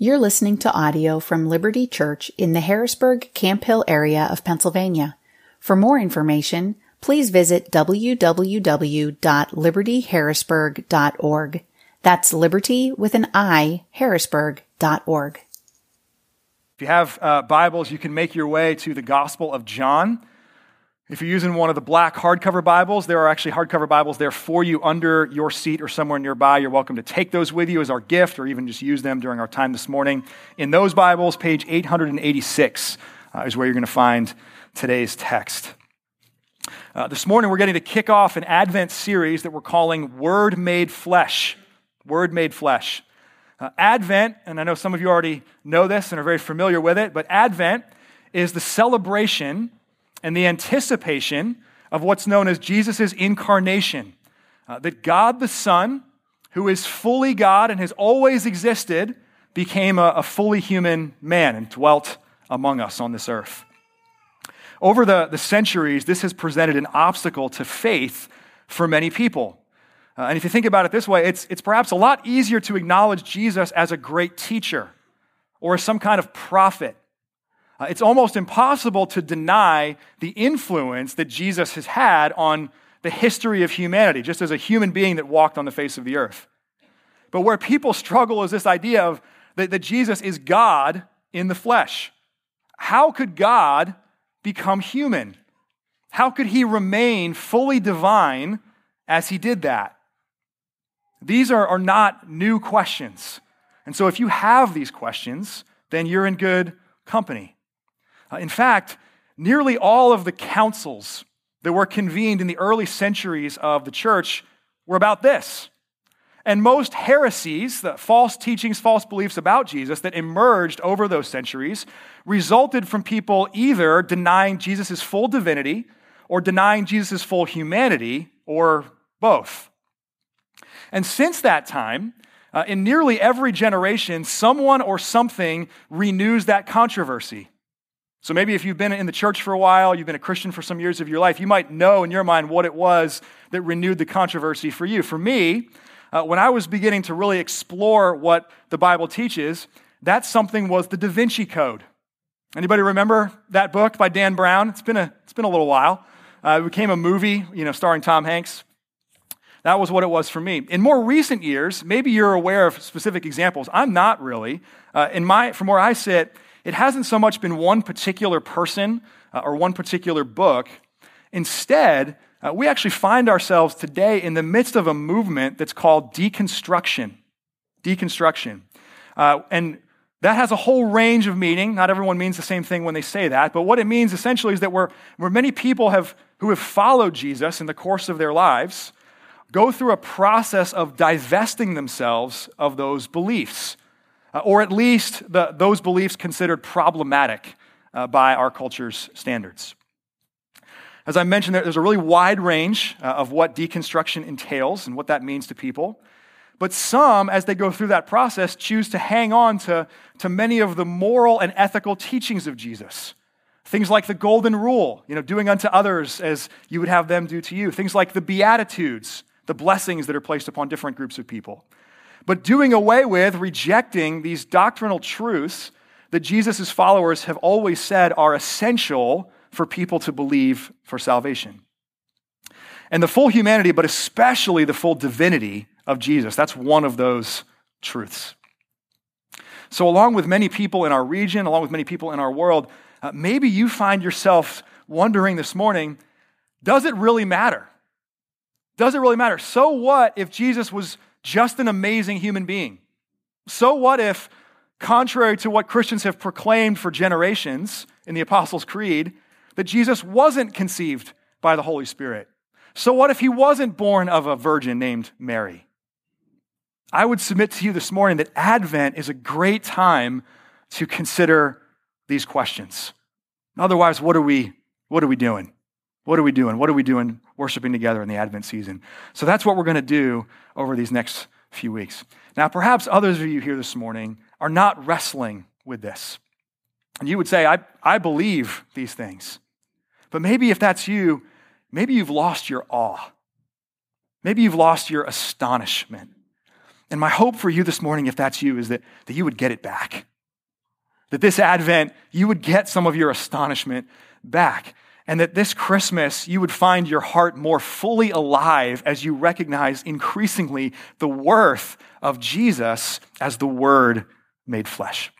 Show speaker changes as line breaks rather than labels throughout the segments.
You're listening to audio from Liberty Church in the Harrisburg Camp Hill area of Pennsylvania. For more information, please visit www.libertyharrisburg.org. That's liberty with an I, harrisburg.org.
If you have uh, Bibles, you can make your way to the Gospel of John. If you're using one of the black hardcover Bibles, there are actually hardcover Bibles there for you under your seat or somewhere nearby. You're welcome to take those with you as our gift or even just use them during our time this morning. In those Bibles, page 886 uh, is where you're going to find today's text. Uh, this morning, we're getting to kick off an Advent series that we're calling Word Made Flesh. Word Made Flesh. Uh, Advent, and I know some of you already know this and are very familiar with it, but Advent is the celebration and the anticipation of what's known as Jesus' incarnation. Uh, that God the Son, who is fully God and has always existed, became a, a fully human man and dwelt among us on this earth. Over the, the centuries, this has presented an obstacle to faith for many people. Uh, and if you think about it this way, it's, it's perhaps a lot easier to acknowledge Jesus as a great teacher or as some kind of prophet uh, it's almost impossible to deny the influence that Jesus has had on the history of humanity, just as a human being that walked on the face of the earth. But where people struggle is this idea of that, that Jesus is God in the flesh. How could God become human? How could he remain fully divine as he did that? These are, are not new questions. And so if you have these questions, then you're in good company. Uh, in fact, nearly all of the councils that were convened in the early centuries of the church were about this. And most heresies, the false teachings, false beliefs about Jesus that emerged over those centuries, resulted from people either denying Jesus' full divinity or denying Jesus' full humanity, or both. And since that time, uh, in nearly every generation, someone or something renews that controversy. So maybe if you've been in the church for a while, you've been a Christian for some years of your life, you might know in your mind what it was that renewed the controversy for you. For me, uh, when I was beginning to really explore what the Bible teaches, that something was the Da Vinci Code. Anybody remember that book by Dan Brown? It's been a, it's been a little while. Uh, it became a movie, you know, starring Tom Hanks. That was what it was for me. In more recent years, maybe you're aware of specific examples. I'm not really. Uh, in my, from where I sit, it hasn't so much been one particular person uh, or one particular book. Instead, uh, we actually find ourselves today in the midst of a movement that's called deconstruction. Deconstruction. Uh, and that has a whole range of meaning. Not everyone means the same thing when they say that, but what it means essentially is that where, where many people have, who have followed Jesus in the course of their lives go through a process of divesting themselves of those beliefs uh, or at least the, those beliefs considered problematic uh, by our culture's standards. As I mentioned, there's a really wide range uh, of what deconstruction entails and what that means to people. But some, as they go through that process, choose to hang on to, to many of the moral and ethical teachings of Jesus. Things like the golden rule, you know, doing unto others as you would have them do to you. Things like the beatitudes, the blessings that are placed upon different groups of people but doing away with, rejecting these doctrinal truths that Jesus' followers have always said are essential for people to believe for salvation. And the full humanity, but especially the full divinity of Jesus, that's one of those truths. So, along with many people in our region, along with many people in our world, uh, maybe you find yourself wondering this morning does it really matter? Does it really matter? So, what if Jesus was just an amazing human being. So, what if, contrary to what Christians have proclaimed for generations in the Apostles' Creed, that Jesus wasn't conceived by the Holy Spirit? So, what if he wasn't born of a virgin named Mary? I would submit to you this morning that Advent is a great time to consider these questions. Otherwise, what are we, what are we doing? What are we doing? What are we doing worshiping together in the Advent season? So that's what we're going to do over these next few weeks. Now, perhaps others of you here this morning are not wrestling with this. And you would say, I, I believe these things. But maybe if that's you, maybe you've lost your awe. Maybe you've lost your astonishment. And my hope for you this morning, if that's you, is that, that you would get it back. That this Advent, you would get some of your astonishment back. And that this Christmas, you would find your heart more fully alive as you recognize increasingly the worth of Jesus as the Word made flesh.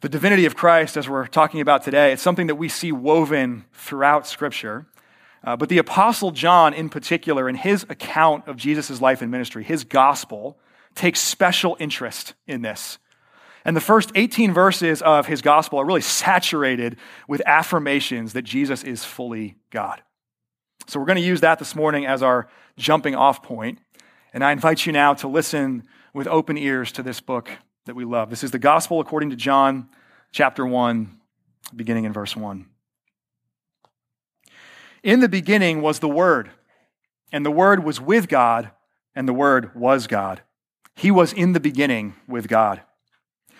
The divinity of Christ, as we're talking about today, it's something that we see woven throughout Scripture. Uh, but the Apostle John, in particular, in his account of Jesus' life and ministry, his gospel, takes special interest in this. And the first 18 verses of his gospel are really saturated with affirmations that Jesus is fully God. So we're going to use that this morning as our jumping off point. And I invite you now to listen with open ears to this book that we love. This is the gospel according to John, chapter 1, beginning in verse 1. In the beginning was the Word, and the Word was with God, and the Word was God. He was in the beginning with God.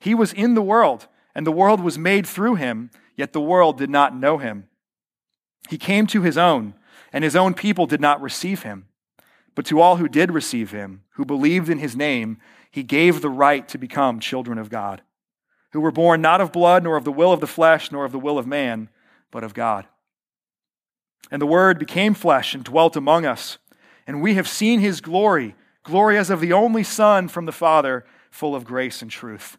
He was in the world, and the world was made through him, yet the world did not know him. He came to his own, and his own people did not receive him. But to all who did receive him, who believed in his name, he gave the right to become children of God, who were born not of blood, nor of the will of the flesh, nor of the will of man, but of God. And the Word became flesh and dwelt among us, and we have seen his glory, glory as of the only Son from the Father, full of grace and truth.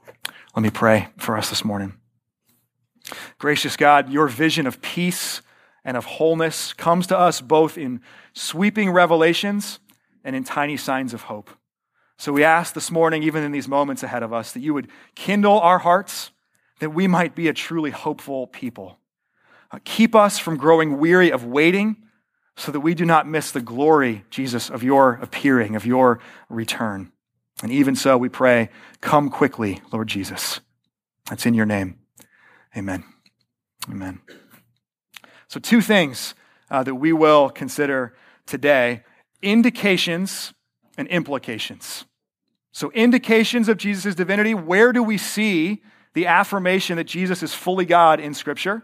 Let me pray for us this morning. Gracious God, your vision of peace and of wholeness comes to us both in sweeping revelations and in tiny signs of hope. So we ask this morning, even in these moments ahead of us, that you would kindle our hearts, that we might be a truly hopeful people. Uh, keep us from growing weary of waiting so that we do not miss the glory, Jesus, of your appearing, of your return. And even so, we pray, come quickly, Lord Jesus. That's in your name. Amen. Amen. So, two things uh, that we will consider today indications and implications. So, indications of Jesus' divinity. Where do we see the affirmation that Jesus is fully God in Scripture?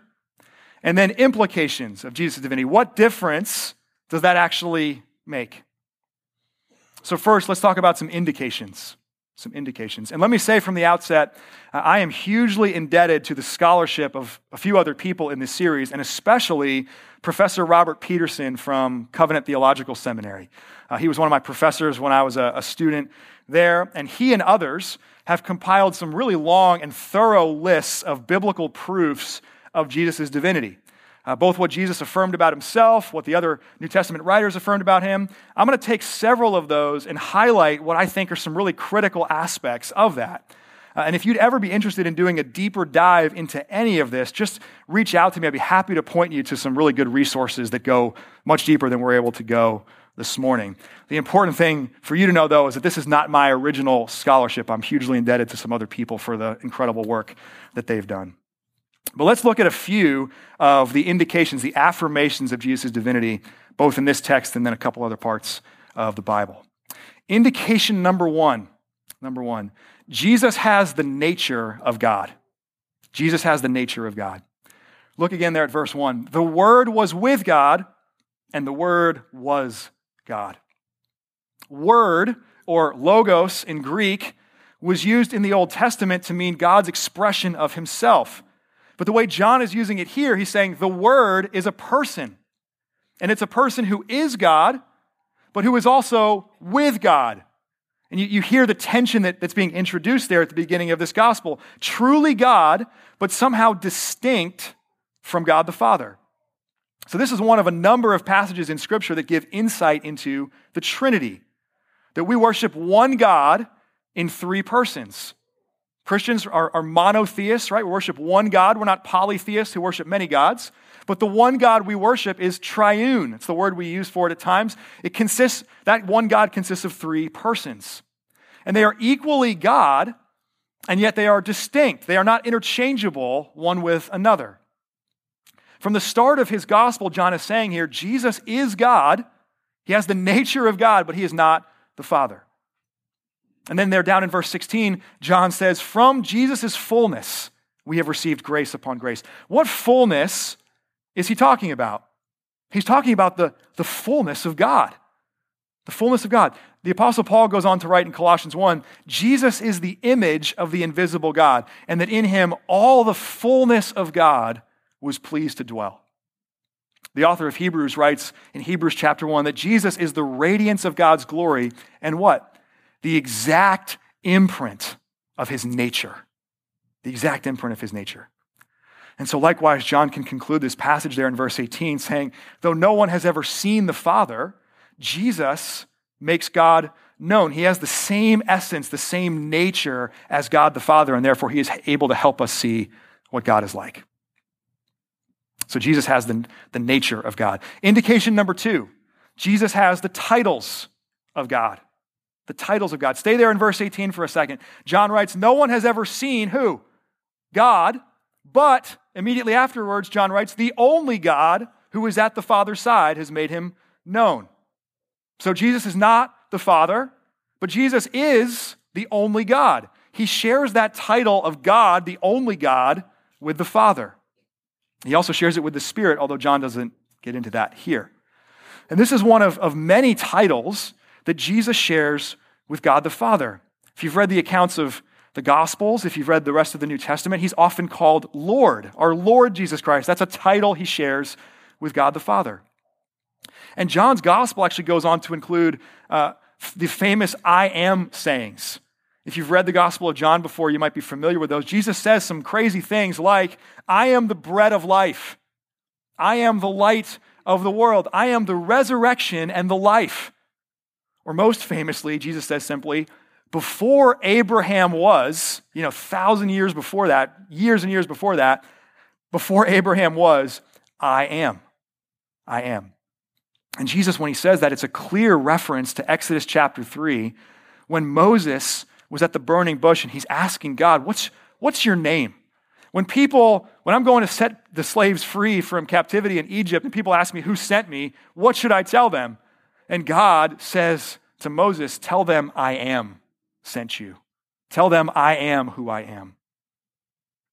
And then implications of Jesus' divinity. What difference does that actually make? So, first, let's talk about some indications. Some indications. And let me say from the outset, I am hugely indebted to the scholarship of a few other people in this series, and especially Professor Robert Peterson from Covenant Theological Seminary. Uh, he was one of my professors when I was a, a student there, and he and others have compiled some really long and thorough lists of biblical proofs of Jesus' divinity uh, both what Jesus affirmed about himself, what the other New Testament writers affirmed about him. I'm going to take several of those and highlight what I think are some really critical aspects of that. Uh, and if you'd ever be interested in doing a deeper dive into any of this, just reach out to me. I'd be happy to point you to some really good resources that go much deeper than we're able to go this morning. The important thing for you to know, though, is that this is not my original scholarship. I'm hugely indebted to some other people for the incredible work that they've done. But let's look at a few of the indications, the affirmations of Jesus' divinity, both in this text and then a couple other parts of the Bible. Indication number one, number one, Jesus has the nature of God. Jesus has the nature of God. Look again there at verse one. The Word was with God, and the Word was God. Word, or logos in Greek, was used in the Old Testament to mean God's expression of himself. But the way John is using it here, he's saying the Word is a person. And it's a person who is God, but who is also with God. And you, you hear the tension that, that's being introduced there at the beginning of this gospel. Truly God, but somehow distinct from God the Father. So, this is one of a number of passages in Scripture that give insight into the Trinity. That we worship one God in three persons. Christians are, are monotheists, right? We worship one God. We're not polytheists who worship many gods. But the one God we worship is triune. It's the word we use for it at times. It consists, that one God consists of three persons. And they are equally God, and yet they are distinct. They are not interchangeable one with another. From the start of his gospel, John is saying here Jesus is God. He has the nature of God, but he is not the Father. And then there down in verse 16, John says, From Jesus' fullness, we have received grace upon grace. What fullness is he talking about? He's talking about the, the fullness of God. The fullness of God. The Apostle Paul goes on to write in Colossians 1 Jesus is the image of the invisible God, and that in him all the fullness of God was pleased to dwell. The author of Hebrews writes in Hebrews chapter 1 that Jesus is the radiance of God's glory and what? The exact imprint of his nature. The exact imprint of his nature. And so, likewise, John can conclude this passage there in verse 18 saying, Though no one has ever seen the Father, Jesus makes God known. He has the same essence, the same nature as God the Father, and therefore he is able to help us see what God is like. So, Jesus has the, the nature of God. Indication number two Jesus has the titles of God. The titles of God. Stay there in verse 18 for a second. John writes, No one has ever seen who? God, but immediately afterwards, John writes, the only God who is at the Father's side has made him known. So Jesus is not the Father, but Jesus is the only God. He shares that title of God, the only God, with the Father. He also shares it with the Spirit, although John doesn't get into that here. And this is one of, of many titles that Jesus shares with God the Father. If you've read the accounts of the Gospels, if you've read the rest of the New Testament, he's often called Lord, our Lord Jesus Christ. That's a title he shares with God the Father. And John's Gospel actually goes on to include uh, the famous I am sayings. If you've read the Gospel of John before, you might be familiar with those. Jesus says some crazy things like, I am the bread of life. I am the light of the world. I am the resurrection and the life. Or most famously, Jesus says simply, before Abraham was, you know, thousand years before that, years and years before that, before Abraham was, I am. I am. And Jesus, when he says that, it's a clear reference to Exodus chapter 3, when Moses was at the burning bush and he's asking God, What's, what's your name? When people, when I'm going to set the slaves free from captivity in Egypt and people ask me who sent me, what should I tell them? And God says to Moses, Tell them I am sent you. Tell them, I am who I am.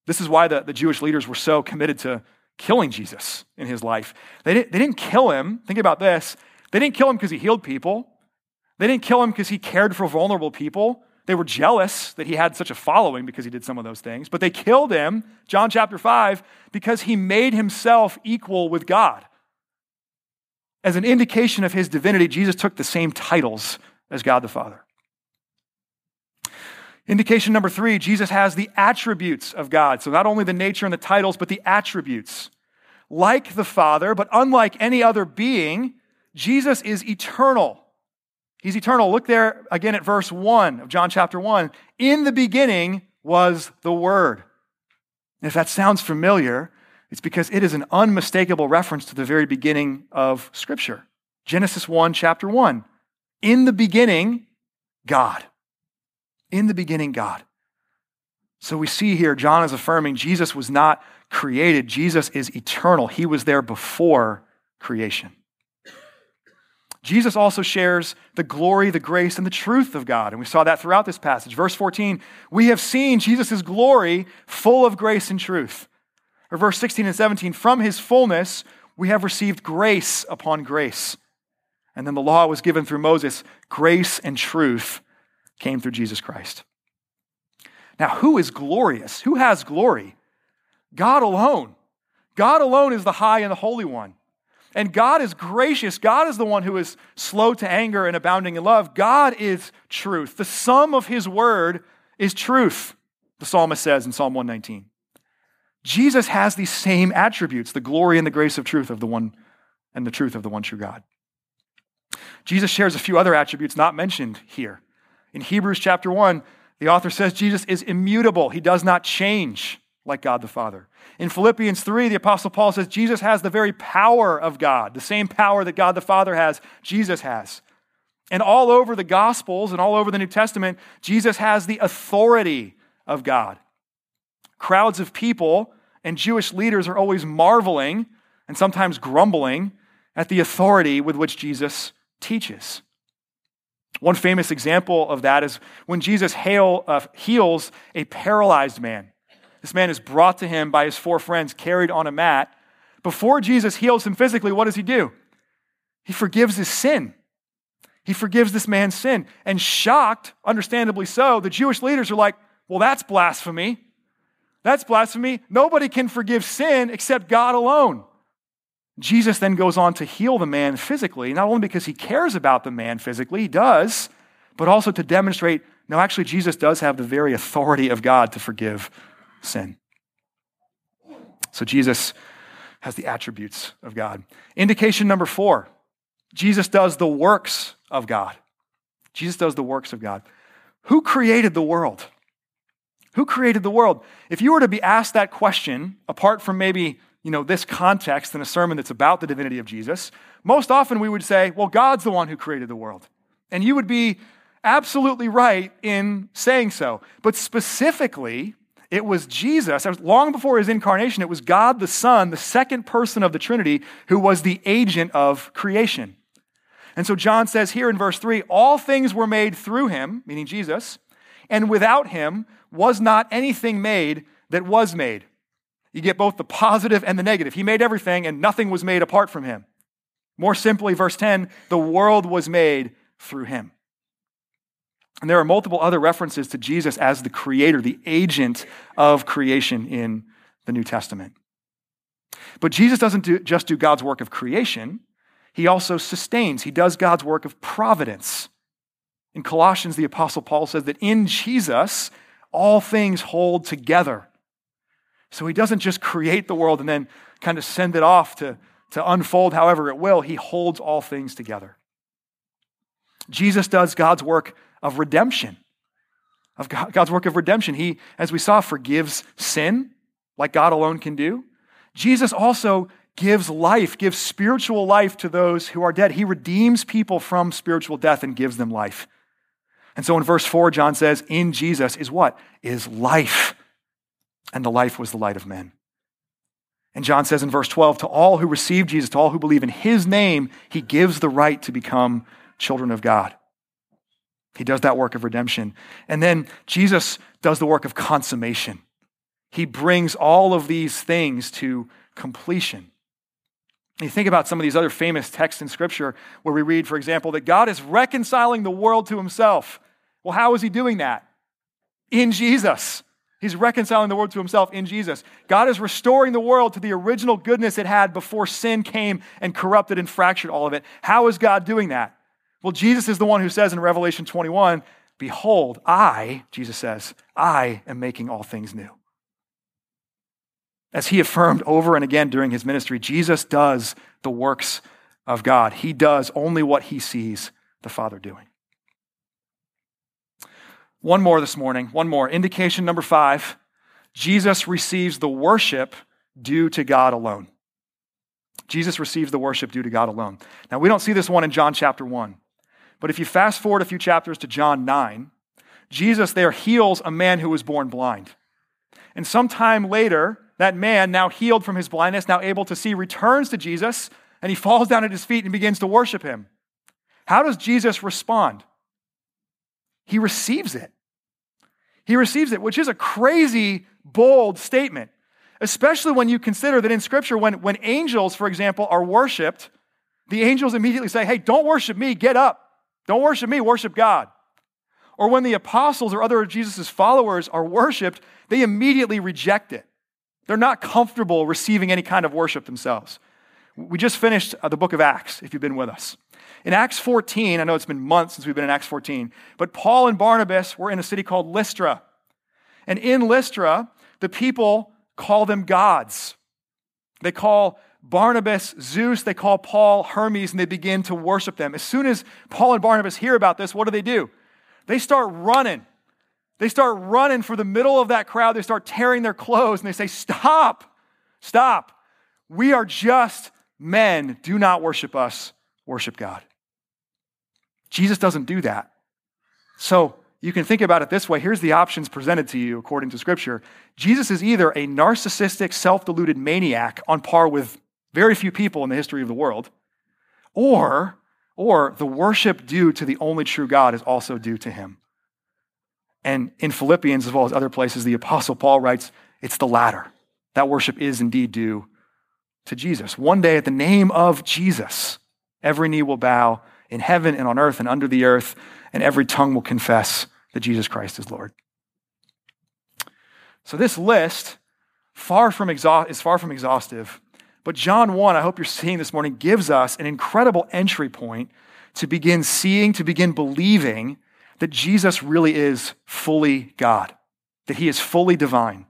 This is why the, the Jewish leaders were so committed to killing Jesus in his life. They didn't, they didn't kill him. Think about this. They didn't kill him because he healed people. They didn't kill him because he cared for vulnerable people. They were jealous that he had such a following because he did some of those things. But they killed him, John chapter 5, because he made himself equal with God. As an indication of his divinity, Jesus took the same titles as God the Father. Indication number three Jesus has the attributes of God. So, not only the nature and the titles, but the attributes. Like the Father, but unlike any other being, Jesus is eternal. He's eternal. Look there again at verse 1 of John chapter 1. In the beginning was the Word. And if that sounds familiar, it's because it is an unmistakable reference to the very beginning of Scripture. Genesis 1, chapter 1. In the beginning, God. In the beginning, God. So we see here, John is affirming Jesus was not created, Jesus is eternal. He was there before creation. Jesus also shares the glory, the grace, and the truth of God. And we saw that throughout this passage. Verse 14, we have seen Jesus' glory full of grace and truth. Or verse 16 and 17, from his fullness we have received grace upon grace. And then the law was given through Moses. Grace and truth came through Jesus Christ. Now, who is glorious? Who has glory? God alone. God alone is the high and the holy one. And God is gracious. God is the one who is slow to anger and abounding in love. God is truth. The sum of his word is truth, the psalmist says in Psalm 119. Jesus has these same attributes the glory and the grace of truth of the one and the truth of the one true God. Jesus shares a few other attributes not mentioned here. In Hebrews chapter 1, the author says Jesus is immutable, he does not change like God the Father. In Philippians 3, the Apostle Paul says Jesus has the very power of God, the same power that God the Father has, Jesus has. And all over the Gospels and all over the New Testament, Jesus has the authority of God. Crowds of people and Jewish leaders are always marveling and sometimes grumbling at the authority with which Jesus teaches. One famous example of that is when Jesus hail, uh, heals a paralyzed man. This man is brought to him by his four friends, carried on a mat. Before Jesus heals him physically, what does he do? He forgives his sin. He forgives this man's sin. And shocked, understandably so, the Jewish leaders are like, well, that's blasphemy. That's blasphemy. Nobody can forgive sin except God alone. Jesus then goes on to heal the man physically, not only because he cares about the man physically, he does, but also to demonstrate no, actually, Jesus does have the very authority of God to forgive sin. So Jesus has the attributes of God. Indication number four Jesus does the works of God. Jesus does the works of God. Who created the world? Who created the world? If you were to be asked that question, apart from maybe you know, this context in a sermon that's about the divinity of Jesus, most often we would say, well, God's the one who created the world. And you would be absolutely right in saying so. But specifically, it was Jesus, long before his incarnation, it was God the Son, the second person of the Trinity, who was the agent of creation. And so John says here in verse 3 all things were made through him, meaning Jesus, and without him was not anything made that was made. You get both the positive and the negative. He made everything, and nothing was made apart from him. More simply, verse 10 the world was made through him. And there are multiple other references to Jesus as the creator, the agent of creation in the New Testament. But Jesus doesn't do, just do God's work of creation, he also sustains. He does God's work of providence. In Colossians, the Apostle Paul says that in Jesus, all things hold together. So he doesn't just create the world and then kind of send it off to, to unfold however it will. He holds all things together. Jesus does God's work of redemption, of God's work of redemption. He, as we saw, forgives sin like God alone can do. Jesus also gives life, gives spiritual life to those who are dead. He redeems people from spiritual death and gives them life. And so in verse 4, John says, In Jesus is what? Is life. And the life was the light of men. And John says in verse 12, To all who receive Jesus, to all who believe in his name, he gives the right to become children of God. He does that work of redemption. And then Jesus does the work of consummation. He brings all of these things to completion. You think about some of these other famous texts in Scripture where we read, for example, that God is reconciling the world to himself. Well, how is he doing that? In Jesus. He's reconciling the world to himself in Jesus. God is restoring the world to the original goodness it had before sin came and corrupted and fractured all of it. How is God doing that? Well, Jesus is the one who says in Revelation 21, Behold, I, Jesus says, I am making all things new. As he affirmed over and again during his ministry, Jesus does the works of God. He does only what he sees the Father doing. One more this morning, one more. Indication number five Jesus receives the worship due to God alone. Jesus receives the worship due to God alone. Now, we don't see this one in John chapter 1. But if you fast forward a few chapters to John 9, Jesus there heals a man who was born blind. And sometime later, that man, now healed from his blindness, now able to see, returns to Jesus and he falls down at his feet and begins to worship him. How does Jesus respond? He receives it. He receives it, which is a crazy, bold statement, especially when you consider that in Scripture, when, when angels, for example, are worshiped, the angels immediately say, Hey, don't worship me, get up. Don't worship me, worship God. Or when the apostles or other of Jesus' followers are worshiped, they immediately reject it. They're not comfortable receiving any kind of worship themselves. We just finished uh, the book of Acts, if you've been with us. In Acts 14, I know it's been months since we've been in Acts 14, but Paul and Barnabas were in a city called Lystra. And in Lystra, the people call them gods. They call Barnabas Zeus, they call Paul Hermes, and they begin to worship them. As soon as Paul and Barnabas hear about this, what do they do? They start running. They start running for the middle of that crowd. They start tearing their clothes and they say, Stop, stop. We are just men. Do not worship us, worship God. Jesus doesn't do that. So you can think about it this way. Here's the options presented to you according to Scripture. Jesus is either a narcissistic, self deluded maniac on par with very few people in the history of the world, or, or the worship due to the only true God is also due to him. And in Philippians, as well as other places, the Apostle Paul writes, it's the latter. That worship is indeed due to Jesus. One day, at the name of Jesus, every knee will bow in heaven and on earth and under the earth, and every tongue will confess that Jesus Christ is Lord. So, this list far from exha- is far from exhaustive, but John 1, I hope you're seeing this morning, gives us an incredible entry point to begin seeing, to begin believing that Jesus really is fully God, that he is fully divine.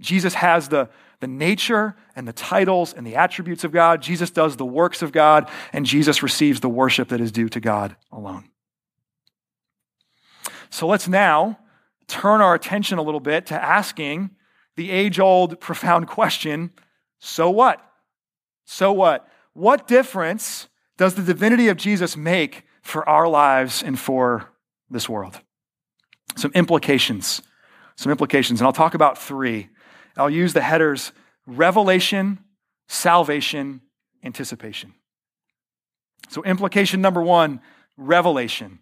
Jesus has the, the nature and the titles and the attributes of God. Jesus does the works of God, and Jesus receives the worship that is due to God alone. So let's now turn our attention a little bit to asking the age old, profound question so what? So what? What difference does the divinity of Jesus make for our lives and for this world? Some implications. Some implications. And I'll talk about three. I'll use the headers revelation, salvation, anticipation. So, implication number one revelation.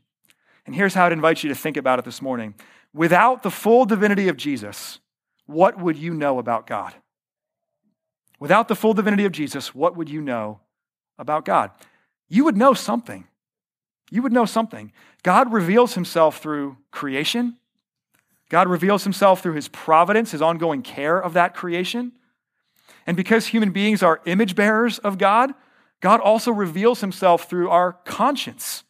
And here's how I'd invite you to think about it this morning. Without the full divinity of Jesus, what would you know about God? Without the full divinity of Jesus, what would you know about God? You would know something. You would know something. God reveals himself through creation. God reveals himself through his providence, his ongoing care of that creation. And because human beings are image bearers of God, God also reveals himself through our conscience.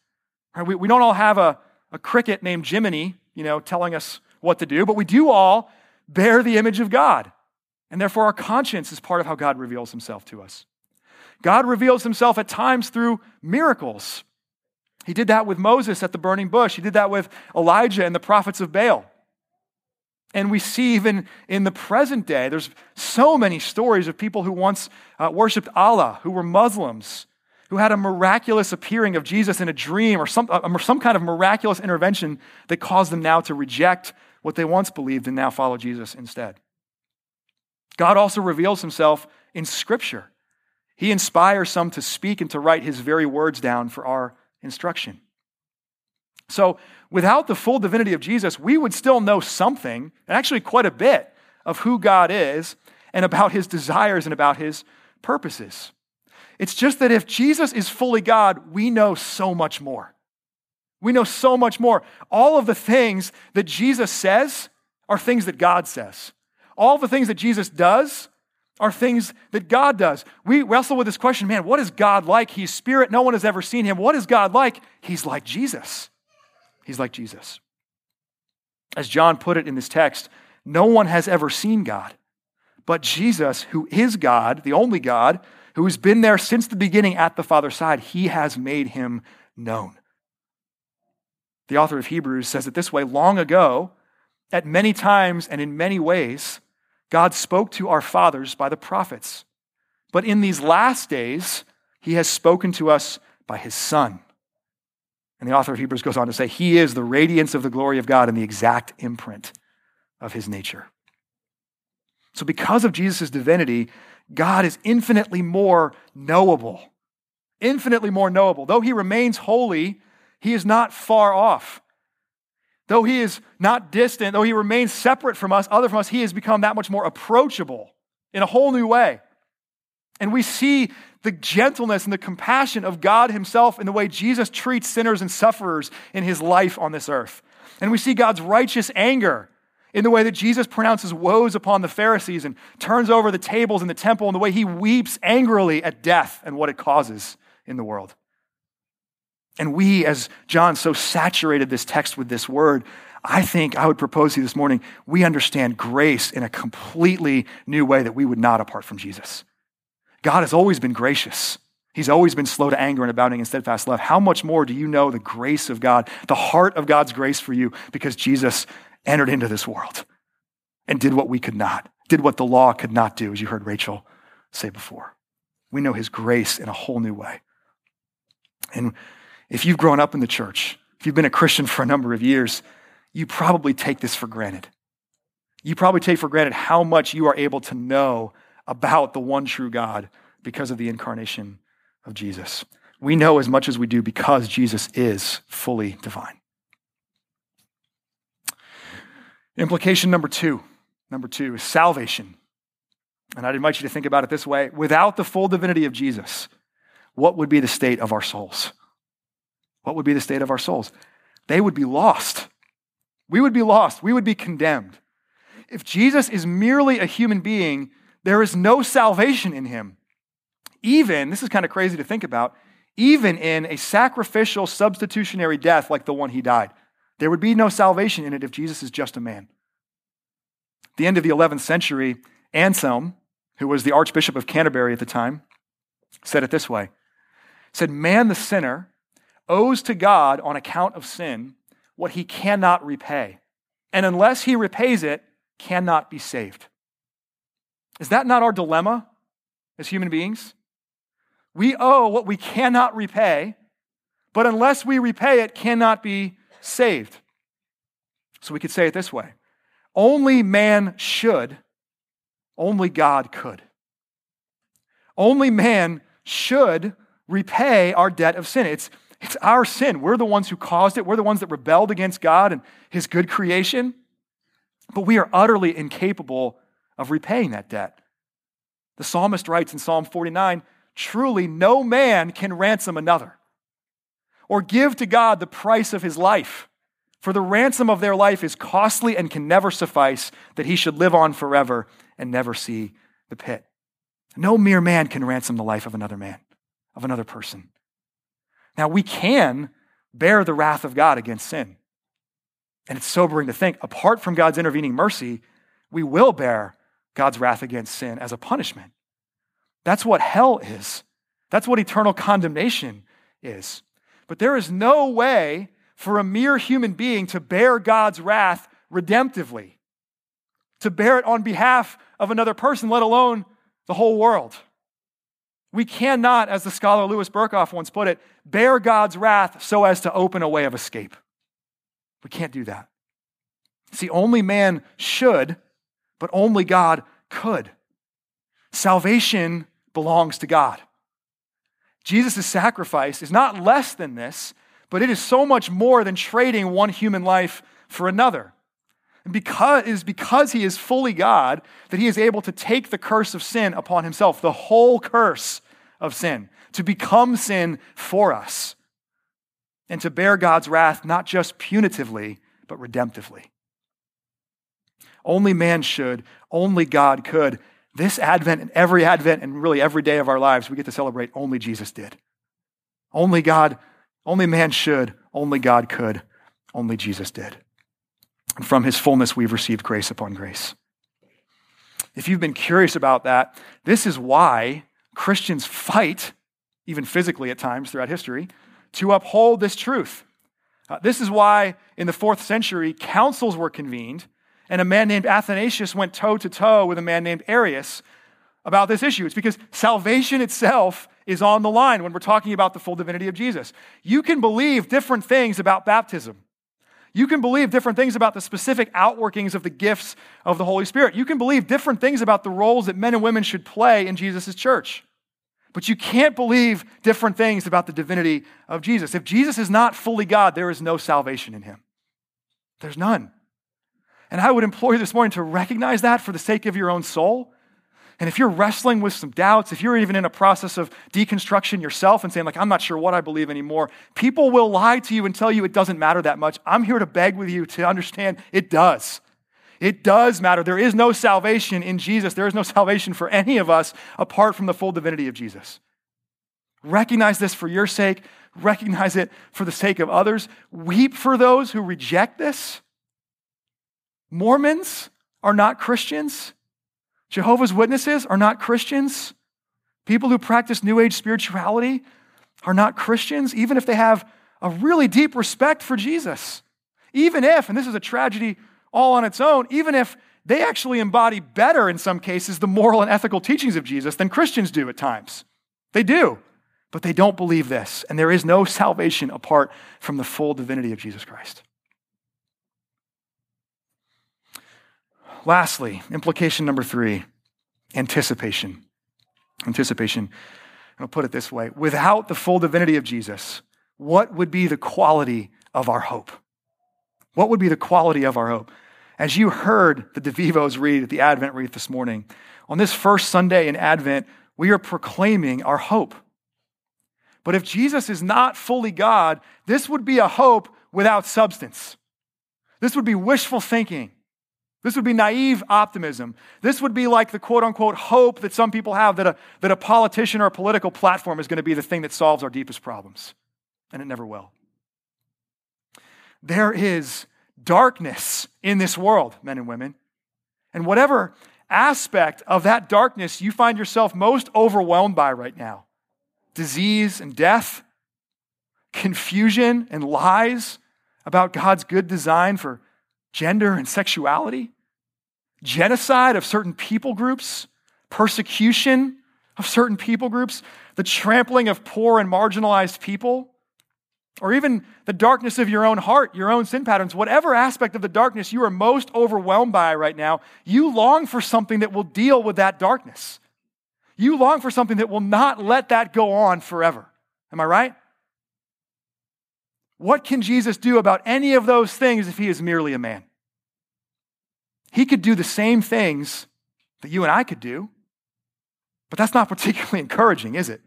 Right? We, we don't all have a, a cricket named Jiminy, you know, telling us what to do, but we do all bear the image of God. And therefore, our conscience is part of how God reveals himself to us. God reveals himself at times through miracles. He did that with Moses at the burning bush, he did that with Elijah and the prophets of Baal. And we see even in the present day, there's so many stories of people who once uh, worshiped Allah, who were Muslims, who had a miraculous appearing of Jesus in a dream or some, uh, some kind of miraculous intervention that caused them now to reject what they once believed and now follow Jesus instead. God also reveals himself in Scripture. He inspires some to speak and to write his very words down for our instruction. So, without the full divinity of Jesus, we would still know something, and actually quite a bit, of who God is and about his desires and about his purposes. It's just that if Jesus is fully God, we know so much more. We know so much more. All of the things that Jesus says are things that God says. All the things that Jesus does are things that God does. We wrestle with this question man, what is God like? He's spirit. No one has ever seen him. What is God like? He's like Jesus. He's like Jesus. As John put it in this text, no one has ever seen God. But Jesus, who is God, the only God, who has been there since the beginning at the Father's side, he has made him known. The author of Hebrews says it this way long ago, at many times and in many ways, God spoke to our fathers by the prophets. But in these last days, he has spoken to us by his Son. And the author of Hebrews goes on to say, He is the radiance of the glory of God and the exact imprint of his nature. So, because of Jesus' divinity, God is infinitely more knowable. Infinitely more knowable. Though he remains holy, he is not far off. Though he is not distant, though he remains separate from us, other from us, he has become that much more approachable in a whole new way. And we see the gentleness and the compassion of God himself in the way Jesus treats sinners and sufferers in his life on this earth. And we see God's righteous anger in the way that Jesus pronounces woes upon the Pharisees and turns over the tables in the temple, and the way he weeps angrily at death and what it causes in the world. And we, as John so saturated this text with this word, I think I would propose to you this morning, we understand grace in a completely new way that we would not apart from Jesus. God has always been gracious. He's always been slow to anger and abounding in steadfast love. How much more do you know the grace of God, the heart of God's grace for you, because Jesus entered into this world and did what we could not, did what the law could not do, as you heard Rachel say before. We know his grace in a whole new way. And if you've grown up in the church, if you've been a Christian for a number of years, you probably take this for granted. You probably take for granted how much you are able to know about the one true God because of the incarnation of Jesus. We know as much as we do because Jesus is fully divine. Implication number two, number two is salvation. And I'd invite you to think about it this way without the full divinity of Jesus, what would be the state of our souls? What would be the state of our souls? They would be lost. We would be lost. We would be condemned. If Jesus is merely a human being, there is no salvation in him. Even, this is kind of crazy to think about, even in a sacrificial substitutionary death like the one he died. There would be no salvation in it if Jesus is just a man. At the end of the 11th century, Anselm, who was the Archbishop of Canterbury at the time, said it this way. said, Man the sinner owes to God on account of sin what he cannot repay. And unless he repays it, cannot be saved. Is that not our dilemma as human beings? We owe what we cannot repay, but unless we repay it, cannot be saved. So we could say it this way only man should, only God could. Only man should repay our debt of sin. It's, it's our sin. We're the ones who caused it. We're the ones that rebelled against God and his good creation. But we are utterly incapable of repaying that debt. The psalmist writes in Psalm 49 Truly, no man can ransom another or give to God the price of his life. For the ransom of their life is costly and can never suffice, that he should live on forever and never see the pit. No mere man can ransom the life of another man, of another person. Now, we can bear the wrath of God against sin. And it's sobering to think, apart from God's intervening mercy, we will bear God's wrath against sin as a punishment. That's what hell is. That's what eternal condemnation is. But there is no way for a mere human being to bear God's wrath redemptively, to bear it on behalf of another person, let alone the whole world. We cannot, as the scholar Louis Berkhof once put it, bear God's wrath so as to open a way of escape. We can't do that. See, only man should, but only God could. Salvation belongs to God. Jesus' sacrifice is not less than this, but it is so much more than trading one human life for another. And because, it is because he is fully God that he is able to take the curse of sin upon himself, the whole curse of sin, to become sin for us, and to bear God's wrath not just punitively, but redemptively. Only man should, only God could. This Advent and every Advent and really every day of our lives, we get to celebrate only Jesus did. Only God, only man should, only God could, only Jesus did. And from his fullness, we've received grace upon grace. If you've been curious about that, this is why Christians fight, even physically at times throughout history, to uphold this truth. Uh, this is why in the fourth century, councils were convened and a man named Athanasius went toe to toe with a man named Arius about this issue. It's because salvation itself is on the line when we're talking about the full divinity of Jesus. You can believe different things about baptism. You can believe different things about the specific outworkings of the gifts of the Holy Spirit. You can believe different things about the roles that men and women should play in Jesus' church. But you can't believe different things about the divinity of Jesus. If Jesus is not fully God, there is no salvation in him. There's none. And I would implore you this morning to recognize that for the sake of your own soul. And if you're wrestling with some doubts, if you're even in a process of deconstruction yourself and saying, like, I'm not sure what I believe anymore, people will lie to you and tell you it doesn't matter that much. I'm here to beg with you to understand it does. It does matter. There is no salvation in Jesus. There is no salvation for any of us apart from the full divinity of Jesus. Recognize this for your sake. Recognize it for the sake of others. Weep for those who reject this. Mormons are not Christians. Jehovah's Witnesses are not Christians. People who practice New Age spirituality are not Christians, even if they have a really deep respect for Jesus. Even if, and this is a tragedy all on its own, even if they actually embody better in some cases the moral and ethical teachings of Jesus than Christians do at times. They do, but they don't believe this, and there is no salvation apart from the full divinity of Jesus Christ. Lastly, implication number three anticipation. Anticipation. I'll put it this way without the full divinity of Jesus, what would be the quality of our hope? What would be the quality of our hope? As you heard the DeVivos read at the Advent wreath this morning, on this first Sunday in Advent, we are proclaiming our hope. But if Jesus is not fully God, this would be a hope without substance. This would be wishful thinking. This would be naive optimism. This would be like the quote unquote hope that some people have that a, that a politician or a political platform is going to be the thing that solves our deepest problems. And it never will. There is darkness in this world, men and women. And whatever aspect of that darkness you find yourself most overwhelmed by right now disease and death, confusion and lies about God's good design for gender and sexuality, genocide of certain people groups, persecution of certain people groups, the trampling of poor and marginalized people, or even the darkness of your own heart, your own sin patterns, whatever aspect of the darkness you are most overwhelmed by right now, you long for something that will deal with that darkness. You long for something that will not let that go on forever. Am I right? What can Jesus do about any of those things if he is merely a man? He could do the same things that you and I could do, but that's not particularly encouraging, is it?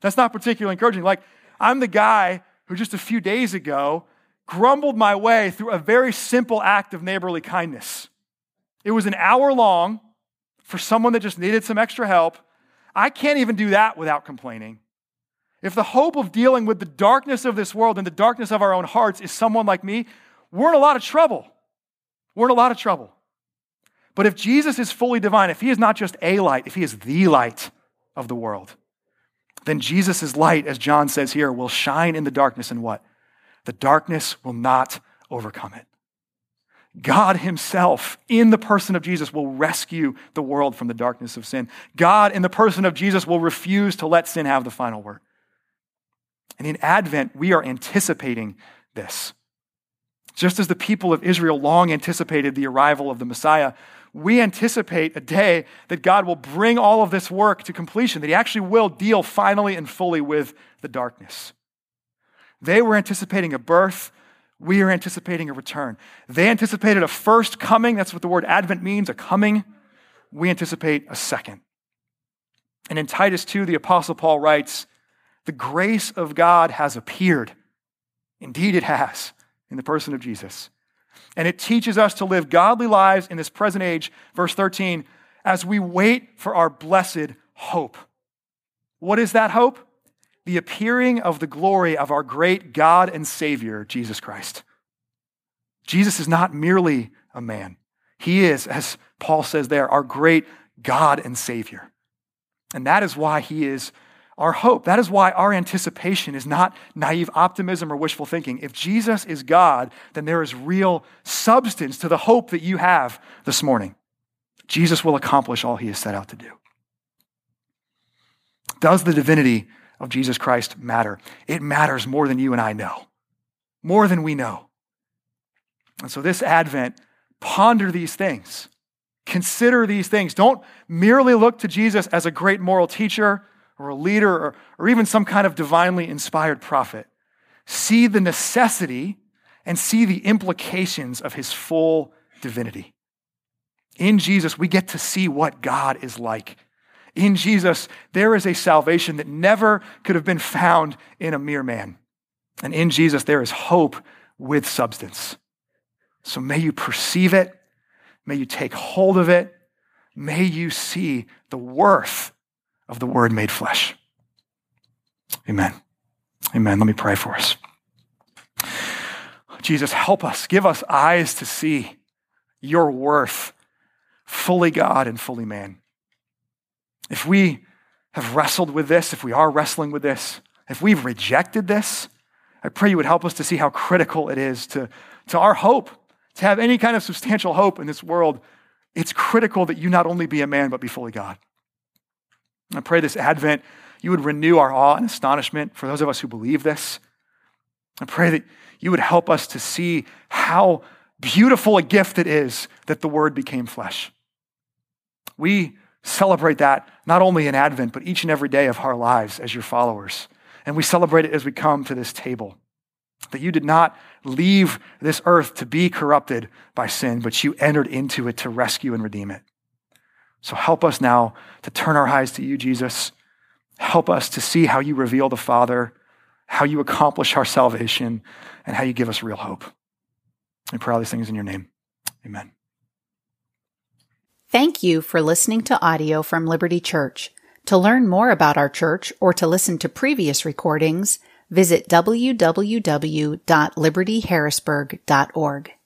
That's not particularly encouraging. Like, I'm the guy who just a few days ago grumbled my way through a very simple act of neighborly kindness. It was an hour long for someone that just needed some extra help. I can't even do that without complaining. If the hope of dealing with the darkness of this world and the darkness of our own hearts is someone like me, we're in a lot of trouble. We're in a lot of trouble. But if Jesus is fully divine, if he is not just a light, if he is the light of the world, then Jesus' light, as John says here, will shine in the darkness and what? The darkness will not overcome it. God Himself, in the person of Jesus, will rescue the world from the darkness of sin. God, in the person of Jesus, will refuse to let sin have the final word. And in Advent, we are anticipating this. Just as the people of Israel long anticipated the arrival of the Messiah, we anticipate a day that God will bring all of this work to completion, that He actually will deal finally and fully with the darkness. They were anticipating a birth. We are anticipating a return. They anticipated a first coming. That's what the word Advent means, a coming. We anticipate a second. And in Titus 2, the Apostle Paul writes, The grace of God has appeared. Indeed, it has in the person of Jesus. And it teaches us to live godly lives in this present age, verse 13, as we wait for our blessed hope. What is that hope? The appearing of the glory of our great God and Savior, Jesus Christ. Jesus is not merely a man, He is, as Paul says there, our great God and Savior. And that is why He is our hope. That is why our anticipation is not naive optimism or wishful thinking. If Jesus is God, then there is real substance to the hope that you have this morning. Jesus will accomplish all he has set out to do. Does the divinity of Jesus Christ matter? It matters more than you and I know, more than we know. And so, this Advent, ponder these things. Consider these things. Don't merely look to Jesus as a great moral teacher or a leader or, or even some kind of divinely inspired prophet see the necessity and see the implications of his full divinity. In Jesus, we get to see what God is like. In Jesus, there is a salvation that never could have been found in a mere man. And in Jesus, there is hope with substance. So may you perceive it, May you take hold of it. May you see the worth of the word made flesh. Amen. Amen. Let me pray for us. Jesus, help us. Give us eyes to see your worth, fully God and fully man. If we have wrestled with this, if we are wrestling with this, if we've rejected this, I pray you would help us to see how critical it is to, to our hope, to have any kind of substantial hope in this world. It's critical that you not only be a man, but be fully God. I pray this Advent, you would renew our awe and astonishment for those of us who believe this. I pray that you would help us to see how beautiful a gift it is that the Word became flesh. We celebrate that not only in Advent, but each and every day of our lives as your followers. And we celebrate it as we come to this table. That you did not leave this earth to be corrupted by sin, but you entered into it to rescue and redeem it. So help us now to turn our eyes to you, Jesus. Help us to see how you reveal the Father, how you accomplish our salvation, and how you give us real hope. We pray all these things in your name. Amen.
Thank you for listening to audio from Liberty Church. To learn more about our church or to listen to previous recordings, visit www.libertyharrisburg.org.